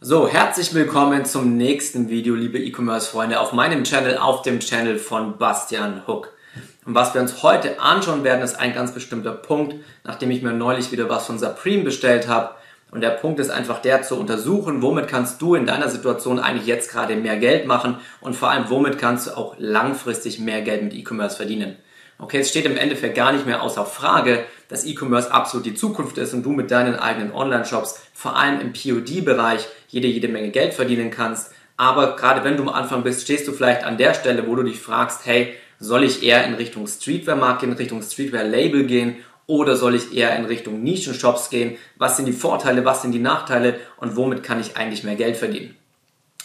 So, herzlich willkommen zum nächsten Video, liebe E-Commerce-Freunde, auf meinem Channel, auf dem Channel von Bastian Hook. Und was wir uns heute anschauen werden, ist ein ganz bestimmter Punkt, nachdem ich mir neulich wieder was von Supreme bestellt habe. Und der Punkt ist einfach der zu untersuchen, womit kannst du in deiner Situation eigentlich jetzt gerade mehr Geld machen und vor allem, womit kannst du auch langfristig mehr Geld mit E-Commerce verdienen. Okay, es steht im Endeffekt gar nicht mehr außer Frage, dass E-Commerce absolut die Zukunft ist und du mit deinen eigenen Online-Shops, vor allem im POD-Bereich, jede, jede Menge Geld verdienen kannst. Aber gerade wenn du am Anfang bist, stehst du vielleicht an der Stelle, wo du dich fragst, hey, soll ich eher in Richtung Streetwear-Markt in Richtung Streetwear-Label gehen oder soll ich eher in Richtung Nischen-Shops gehen? Was sind die Vorteile, was sind die Nachteile und womit kann ich eigentlich mehr Geld verdienen?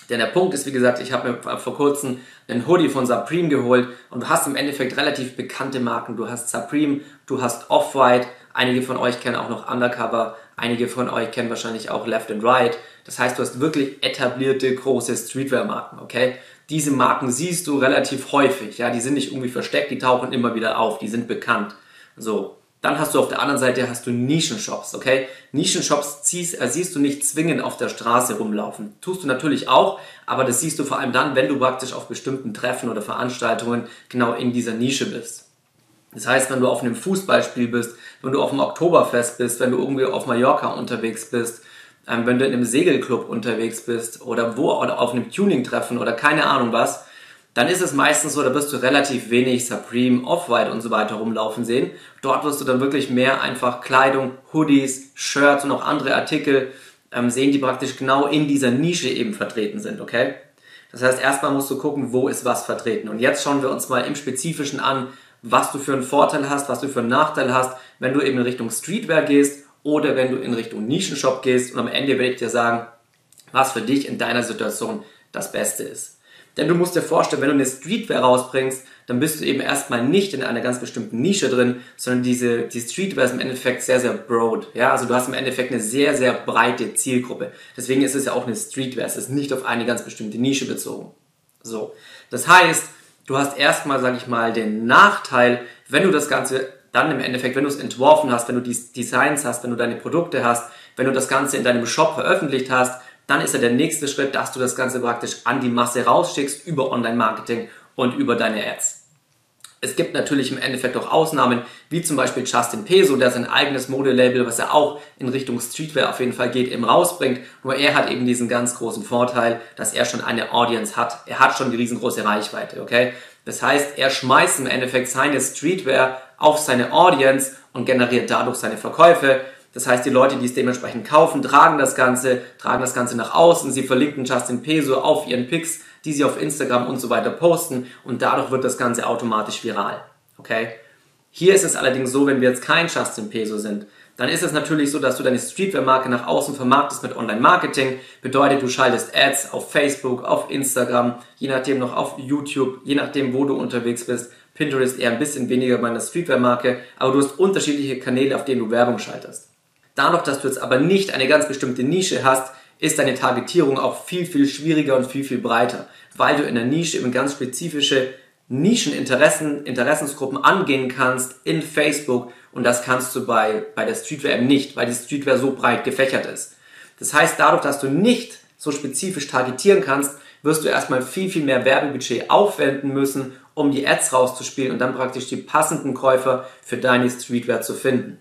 Denn der Punkt ist, wie gesagt, ich habe mir vor kurzem einen Hoodie von Supreme geholt und du hast im Endeffekt relativ bekannte Marken. Du hast Supreme, du hast Off-White, einige von euch kennen auch noch Undercover, einige von euch kennen wahrscheinlich auch Left and Right. Das heißt, du hast wirklich etablierte große Streetwear-Marken, okay? Diese Marken siehst du relativ häufig, ja, die sind nicht irgendwie versteckt, die tauchen immer wieder auf, die sind bekannt. So, dann hast du auf der anderen Seite hast du Nischenshops, okay? Nischenshops ziehst, äh, siehst du nicht zwingend auf der Straße rumlaufen. Tust du natürlich auch, aber das siehst du vor allem dann, wenn du praktisch auf bestimmten Treffen oder Veranstaltungen genau in dieser Nische bist. Das heißt, wenn du auf einem Fußballspiel bist, wenn du auf einem Oktoberfest bist, wenn du irgendwie auf Mallorca unterwegs bist, ähm, wenn du in einem Segelclub unterwegs bist oder wo oder auf einem Tuning-Treffen oder keine Ahnung was, dann ist es meistens so, da wirst du relativ wenig Supreme, Off-White und so weiter rumlaufen sehen. Dort wirst du dann wirklich mehr einfach Kleidung, Hoodies, Shirts und auch andere Artikel ähm, sehen, die praktisch genau in dieser Nische eben vertreten sind, okay? Das heißt, erstmal musst du gucken, wo ist was vertreten. Und jetzt schauen wir uns mal im Spezifischen an, was du für einen Vorteil hast, was du für einen Nachteil hast, wenn du eben in Richtung Streetwear gehst oder wenn du in Richtung Nischenshop gehst. Und am Ende werde ich dir sagen, was für dich in deiner Situation das Beste ist. Denn du musst dir vorstellen, wenn du eine Streetwear rausbringst, dann bist du eben erstmal nicht in einer ganz bestimmten Nische drin, sondern diese, die Streetwear ist im Endeffekt sehr, sehr broad. Ja, also du hast im Endeffekt eine sehr, sehr breite Zielgruppe. Deswegen ist es ja auch eine Streetwear. Es ist nicht auf eine ganz bestimmte Nische bezogen. So. Das heißt, du hast erstmal, sag ich mal, den Nachteil, wenn du das Ganze dann im Endeffekt, wenn du es entworfen hast, wenn du die Designs hast, wenn du deine Produkte hast, wenn du das Ganze in deinem Shop veröffentlicht hast, dann ist ja der nächste Schritt, dass du das Ganze praktisch an die Masse rausschickst über Online-Marketing und über deine Ads. Es gibt natürlich im Endeffekt auch Ausnahmen, wie zum Beispiel Justin Peso, der sein eigenes Modelabel, was er auch in Richtung Streetwear auf jeden Fall geht, eben rausbringt. Nur er hat eben diesen ganz großen Vorteil, dass er schon eine Audience hat. Er hat schon die riesengroße Reichweite, okay? Das heißt, er schmeißt im Endeffekt seine Streetwear auf seine Audience und generiert dadurch seine Verkäufe. Das heißt, die Leute, die es dementsprechend kaufen, tragen das Ganze, tragen das Ganze nach außen. Sie verlinken Justin Peso auf ihren Pics, die sie auf Instagram und so weiter posten und dadurch wird das Ganze automatisch viral. Okay? Hier ist es allerdings so, wenn wir jetzt kein Justin Peso sind, dann ist es natürlich so, dass du deine Streetwear-Marke nach außen vermarktest mit Online-Marketing. Bedeutet, du schaltest Ads auf Facebook, auf Instagram, je nachdem noch auf YouTube, je nachdem, wo du unterwegs bist. Pinterest eher ein bisschen weniger bei einer Streetwear-Marke, aber du hast unterschiedliche Kanäle, auf denen du Werbung schaltest. Dadurch, dass du jetzt aber nicht eine ganz bestimmte Nische hast, ist deine Targetierung auch viel, viel schwieriger und viel, viel breiter, weil du in der Nische eben ganz spezifische Nischeninteressen, Interessensgruppen angehen kannst in Facebook und das kannst du bei, bei der Streetwear eben nicht, weil die Streetwear so breit gefächert ist. Das heißt, dadurch, dass du nicht so spezifisch targetieren kannst, wirst du erstmal viel, viel mehr Werbebudget aufwenden müssen, um die Ads rauszuspielen und dann praktisch die passenden Käufer für deine Streetwear zu finden.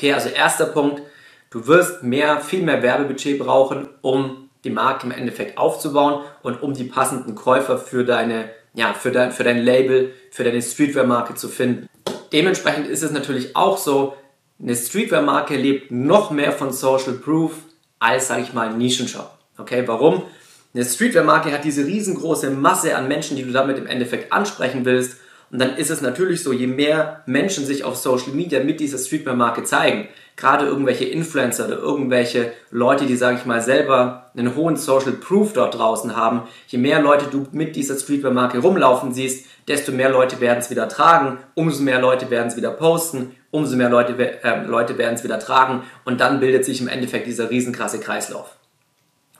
Okay, also erster Punkt, du wirst mehr, viel mehr Werbebudget brauchen, um die Marke im Endeffekt aufzubauen und um die passenden Käufer für deine, ja, für dein, für dein Label, für deine Streetwear-Marke zu finden. Dementsprechend ist es natürlich auch so, eine Streetwear-Marke lebt noch mehr von Social Proof als, sage ich mal, ein Nischenshop. Okay, warum? Eine Streetwear-Marke hat diese riesengroße Masse an Menschen, die du damit im Endeffekt ansprechen willst und dann ist es natürlich so, je mehr Menschen sich auf Social Media mit dieser Streetwear-Marke zeigen, gerade irgendwelche Influencer oder irgendwelche Leute, die, sage ich mal, selber einen hohen Social Proof dort draußen haben, je mehr Leute du mit dieser Streetwear-Marke rumlaufen siehst, desto mehr Leute werden es wieder tragen, umso mehr Leute werden es wieder posten, umso mehr Leute, äh, Leute werden es wieder tragen und dann bildet sich im Endeffekt dieser riesenkrasse Kreislauf.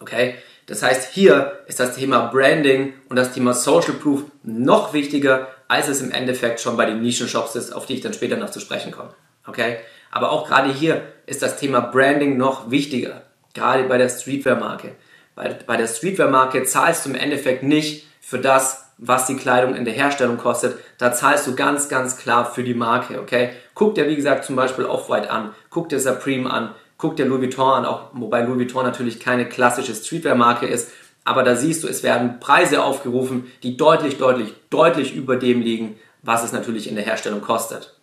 Okay? Das heißt, hier ist das Thema Branding und das Thema Social Proof noch wichtiger, als es im Endeffekt schon bei den Nischenshops ist, auf die ich dann später noch zu sprechen komme. Okay? Aber auch gerade hier ist das Thema Branding noch wichtiger. Gerade bei der Streetwear-Marke. Bei, bei der Streetwear-Marke zahlst du im Endeffekt nicht für das, was die Kleidung in der Herstellung kostet. Da zahlst du ganz, ganz klar für die Marke, okay? Guck dir, wie gesagt, zum Beispiel Off-White an, guck dir Supreme an, guck dir Louis Vuitton an, auch wobei Louis Vuitton natürlich keine klassische Streetwear-Marke ist, aber da siehst du, es werden Preise aufgerufen, die deutlich, deutlich, deutlich über dem liegen, was es natürlich in der Herstellung kostet.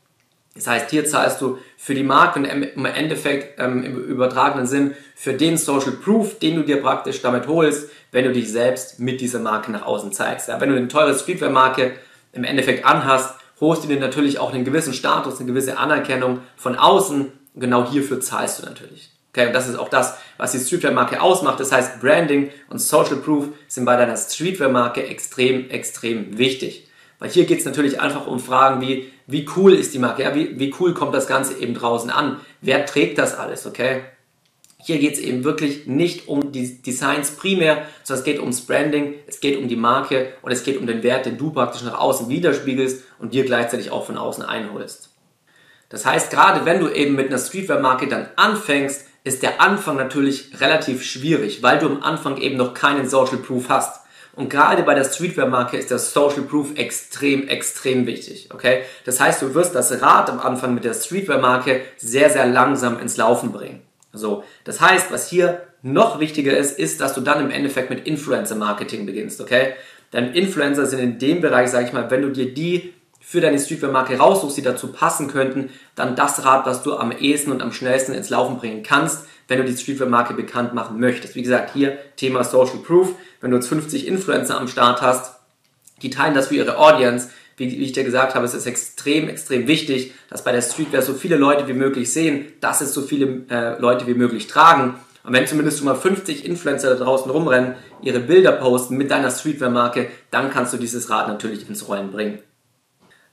Das heißt, hier zahlst du für die Marke und im Endeffekt ähm, im übertragenen Sinn für den Social Proof, den du dir praktisch damit holst, wenn du dich selbst mit dieser Marke nach außen zeigst. Ja, wenn du eine teure Streetwear-Marke im Endeffekt anhast, holst du dir natürlich auch einen gewissen Status, eine gewisse Anerkennung von außen. Genau hierfür zahlst du natürlich. Okay, und das ist auch das, was die Streetwear-Marke ausmacht. Das heißt, Branding und Social Proof sind bei deiner Streetwear-Marke extrem, extrem wichtig. Weil hier geht es natürlich einfach um Fragen wie, wie cool ist die Marke, ja, wie, wie cool kommt das Ganze eben draußen an, wer trägt das alles, okay? Hier geht es eben wirklich nicht um die Designs primär, sondern es geht ums Branding, es geht um die Marke und es geht um den Wert, den du praktisch nach außen widerspiegelst und dir gleichzeitig auch von außen einholst. Das heißt, gerade wenn du eben mit einer Streetwear-Marke dann anfängst, ist der Anfang natürlich relativ schwierig, weil du am Anfang eben noch keinen Social Proof hast. Und gerade bei der Streetwear-Marke ist der Social Proof extrem, extrem wichtig. Okay? Das heißt, du wirst das Rad am Anfang mit der Streetwear-Marke sehr, sehr langsam ins Laufen bringen. So. Das heißt, was hier noch wichtiger ist, ist, dass du dann im Endeffekt mit Influencer-Marketing beginnst. Okay? Denn Influencer sind in dem Bereich, sag ich mal, wenn du dir die für deine Streetwear-Marke raussuchst, die dazu passen könnten, dann das Rad, was du am ehesten und am schnellsten ins Laufen bringen kannst, wenn du die Streetwear-Marke bekannt machen möchtest. Wie gesagt, hier Thema Social Proof. Wenn du jetzt 50 Influencer am Start hast, die teilen das für ihre Audience. Wie, wie ich dir gesagt habe, es ist extrem, extrem wichtig, dass bei der Streetwear so viele Leute wie möglich sehen, dass es so viele äh, Leute wie möglich tragen. Und wenn zumindest schon mal 50 Influencer da draußen rumrennen, ihre Bilder posten mit deiner Streetwear-Marke, dann kannst du dieses Rad natürlich ins Rollen bringen.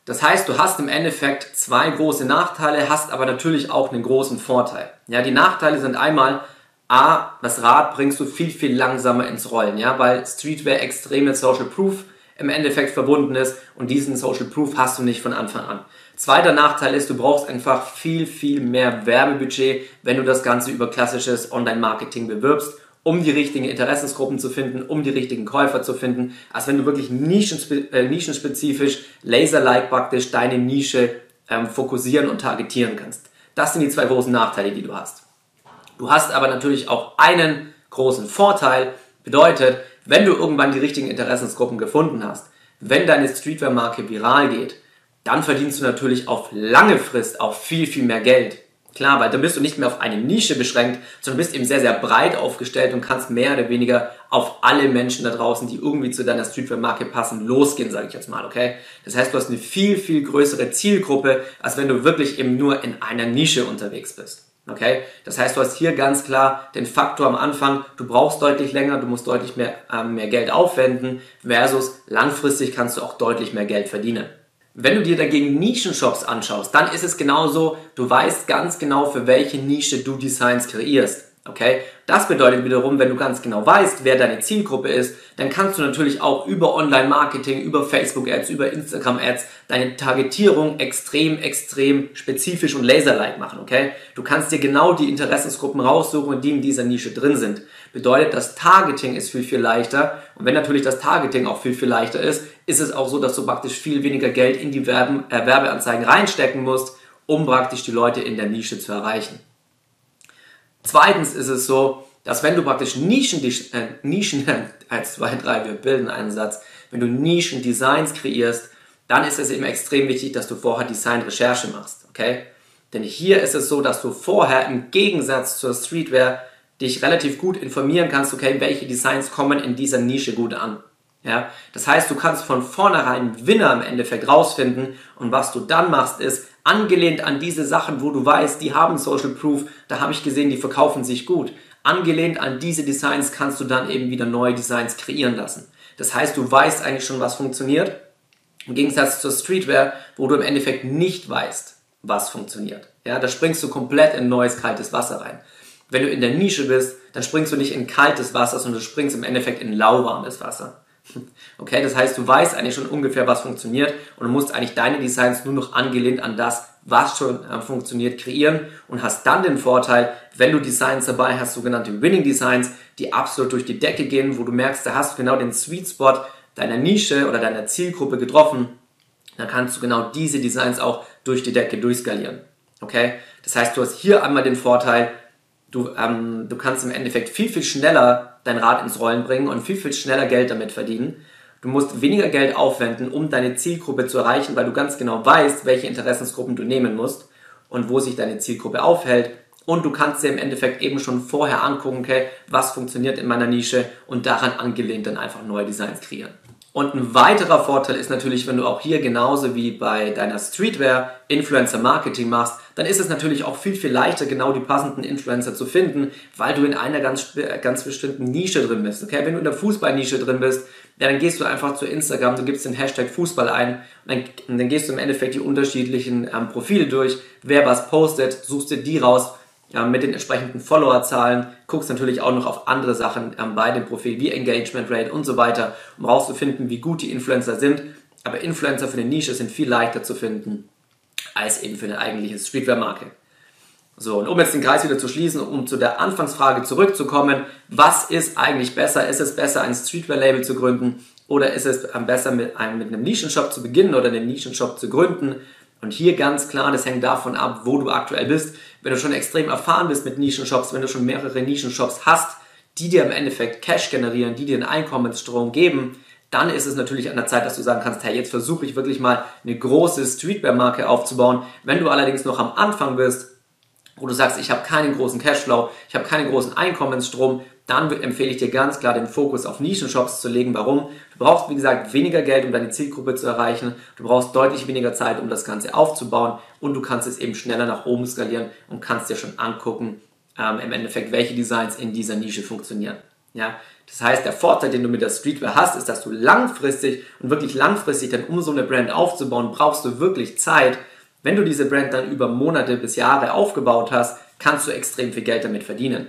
Das heißt, du hast im Endeffekt zwei große Nachteile, hast aber natürlich auch einen großen Vorteil. Ja, die Nachteile sind einmal, A, das Rad bringst du viel, viel langsamer ins Rollen, ja, weil Streetwear extrem mit Social Proof im Endeffekt verbunden ist und diesen Social Proof hast du nicht von Anfang an. Zweiter Nachteil ist, du brauchst einfach viel, viel mehr Werbebudget, wenn du das Ganze über klassisches Online-Marketing bewirbst um die richtigen Interessensgruppen zu finden, um die richtigen Käufer zu finden, als wenn du wirklich nischenspe äh, nischenspezifisch, laser-like praktisch deine Nische ähm, fokussieren und targetieren kannst. Das sind die zwei großen Nachteile, die du hast. Du hast aber natürlich auch einen großen Vorteil, bedeutet, wenn du irgendwann die richtigen Interessensgruppen gefunden hast, wenn deine Streetwear-Marke viral geht, dann verdienst du natürlich auf lange Frist auch viel, viel mehr Geld. Klar, weil dann bist du nicht mehr auf eine Nische beschränkt, sondern bist eben sehr, sehr breit aufgestellt und kannst mehr oder weniger auf alle Menschen da draußen, die irgendwie zu deiner Streetwear-Marke passen, losgehen, sage ich jetzt mal, okay? Das heißt, du hast eine viel, viel größere Zielgruppe, als wenn du wirklich eben nur in einer Nische unterwegs bist. Okay? Das heißt, du hast hier ganz klar den Faktor am Anfang, du brauchst deutlich länger, du musst deutlich mehr, äh, mehr Geld aufwenden, versus langfristig kannst du auch deutlich mehr Geld verdienen. Wenn du dir dagegen Nischenshops anschaust, dann ist es genauso, du weißt ganz genau, für welche Nische du Designs kreierst. Okay? Das bedeutet wiederum, wenn du ganz genau weißt, wer deine Zielgruppe ist, dann kannst du natürlich auch über Online-Marketing, über Facebook-Ads, über Instagram-Ads deine Targetierung extrem, extrem spezifisch und laserlike machen. Okay? Du kannst dir genau die Interessensgruppen raussuchen, die in dieser Nische drin sind. Bedeutet, das Targeting ist viel, viel leichter. Und wenn natürlich das Targeting auch viel, viel leichter ist, ist es auch so, dass du praktisch viel weniger Geld in die Werben, äh, Werbeanzeigen reinstecken musst, um praktisch die Leute in der Nische zu erreichen. Zweitens ist es so, dass wenn du praktisch Nischen, äh, Nischen, 1, 2, 3, wir bilden einen Satz, wenn du Nischen-Designs kreierst, dann ist es eben extrem wichtig, dass du vorher Design-Recherche machst, okay? Denn hier ist es so, dass du vorher im Gegensatz zur Streetwear dich relativ gut informieren kannst, okay, welche Designs kommen in dieser Nische gut an. Ja, das heißt, du kannst von vornherein Winner im Endeffekt rausfinden und was du dann machst ist, angelehnt an diese Sachen, wo du weißt, die haben Social Proof, da habe ich gesehen, die verkaufen sich gut. Angelehnt an diese Designs kannst du dann eben wieder neue Designs kreieren lassen. Das heißt, du weißt eigentlich schon, was funktioniert. Im Gegensatz zur Streetwear, wo du im Endeffekt nicht weißt, was funktioniert. Ja, da springst du komplett in neues kaltes Wasser rein. Wenn du in der Nische bist, dann springst du nicht in kaltes Wasser, sondern du springst im Endeffekt in lauwarmes Wasser. Okay, das heißt, du weißt eigentlich schon ungefähr, was funktioniert und du musst eigentlich deine Designs nur noch angelehnt an das, was schon äh, funktioniert, kreieren und hast dann den Vorteil, wenn du Designs dabei hast, sogenannte Winning Designs, die absolut durch die Decke gehen, wo du merkst, da hast du genau den Sweet Spot deiner Nische oder deiner Zielgruppe getroffen, dann kannst du genau diese Designs auch durch die Decke durchskalieren. Okay, das heißt, du hast hier einmal den Vorteil, du, ähm, du kannst im Endeffekt viel, viel schneller dein Rad ins Rollen bringen und viel, viel schneller Geld damit verdienen. Du musst weniger Geld aufwenden, um deine Zielgruppe zu erreichen, weil du ganz genau weißt, welche Interessensgruppen du nehmen musst und wo sich deine Zielgruppe aufhält. Und du kannst dir im Endeffekt eben schon vorher angucken, okay, was funktioniert in meiner Nische und daran angelehnt dann einfach neue Designs kreieren. Und ein weiterer Vorteil ist natürlich, wenn du auch hier genauso wie bei deiner Streetwear Influencer Marketing machst, dann ist es natürlich auch viel, viel leichter, genau die passenden Influencer zu finden, weil du in einer ganz, ganz bestimmten Nische drin bist. Okay, wenn du in der Fußballnische drin bist, ja, dann gehst du einfach zu Instagram, du gibst den Hashtag Fußball ein und dann, und dann gehst du im Endeffekt die unterschiedlichen ähm, Profile durch, wer was postet, suchst dir die raus ja, mit den entsprechenden Followerzahlen, guckst natürlich auch noch auf andere Sachen ähm, bei dem Profil wie Engagement Rate und so weiter, um rauszufinden, wie gut die Influencer sind. Aber Influencer für eine Nische sind viel leichter zu finden als eben für eine eigentliche Streetwear-Marke. So, und um jetzt den Kreis wieder zu schließen, um zu der Anfangsfrage zurückzukommen, was ist eigentlich besser? Ist es besser, ein Streetwear-Label zu gründen oder ist es ähm, besser, mit einem, mit einem Nischenshop zu beginnen oder einen Nischenshop zu gründen? Und hier ganz klar, das hängt davon ab, wo du aktuell bist. Wenn du schon extrem erfahren bist mit Nischenshops, wenn du schon mehrere Nischenshops hast, die dir im Endeffekt Cash generieren, die dir einen Einkommensstrom geben, dann ist es natürlich an der Zeit, dass du sagen kannst, hey, jetzt versuche ich wirklich mal eine große Streetwear-Marke aufzubauen. Wenn du allerdings noch am Anfang bist, wo du sagst, ich habe keinen großen Cashflow, ich habe keinen großen Einkommensstrom, dann empfehle ich dir ganz klar, den Fokus auf Nischenshops zu legen. Warum? Du brauchst, wie gesagt, weniger Geld, um deine Zielgruppe zu erreichen. Du brauchst deutlich weniger Zeit, um das Ganze aufzubauen. Und du kannst es eben schneller nach oben skalieren und kannst dir schon angucken, ähm, im Endeffekt, welche Designs in dieser Nische funktionieren. Ja, das heißt, der Vorteil, den du mit der Streetwear hast, ist, dass du langfristig und wirklich langfristig dann, um so eine Brand aufzubauen, brauchst du wirklich Zeit. Wenn du diese Brand dann über Monate bis Jahre aufgebaut hast, kannst du extrem viel Geld damit verdienen.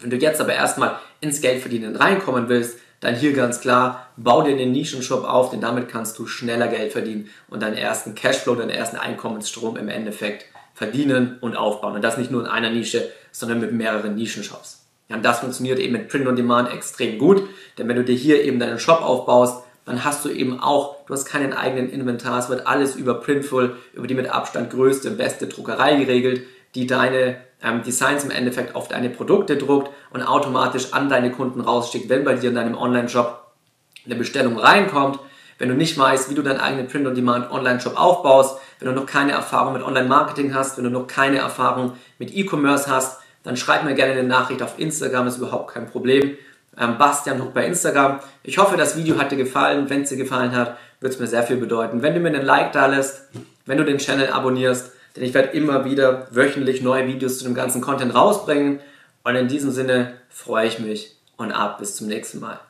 Wenn du jetzt aber erstmal ins Geldverdienen reinkommen willst, dann hier ganz klar, bau dir einen Nischenshop auf, denn damit kannst du schneller Geld verdienen und deinen ersten Cashflow, deinen ersten Einkommensstrom im Endeffekt verdienen und aufbauen. Und das nicht nur in einer Nische, sondern mit mehreren Nischenshops. Ja, und das funktioniert eben mit Print on Demand extrem gut, denn wenn du dir hier eben deinen Shop aufbaust, dann hast du eben auch, du hast keinen eigenen Inventar, es wird alles über Printful, über die mit Abstand größte, beste Druckerei geregelt, die deine ähm, Designs im Endeffekt auf deine Produkte druckt und automatisch an deine Kunden rausschickt, wenn bei dir in deinem Online-Shop eine Bestellung reinkommt. Wenn du nicht weißt, wie du deinen eigenen Print-on-Demand Online-Shop aufbaust, wenn du noch keine Erfahrung mit Online-Marketing hast, wenn du noch keine Erfahrung mit E-Commerce hast, dann schreib mir gerne eine Nachricht auf Instagram, ist überhaupt kein Problem. Ähm, Bastian Hook bei Instagram. Ich hoffe, das Video hat dir gefallen. Wenn es dir gefallen hat, wird es mir sehr viel bedeuten. Wenn du mir einen Like da lässt, wenn du den Channel abonnierst, denn ich werde immer wieder wöchentlich neue Videos zu dem ganzen Content rausbringen. Und in diesem Sinne freue ich mich und ab bis zum nächsten Mal.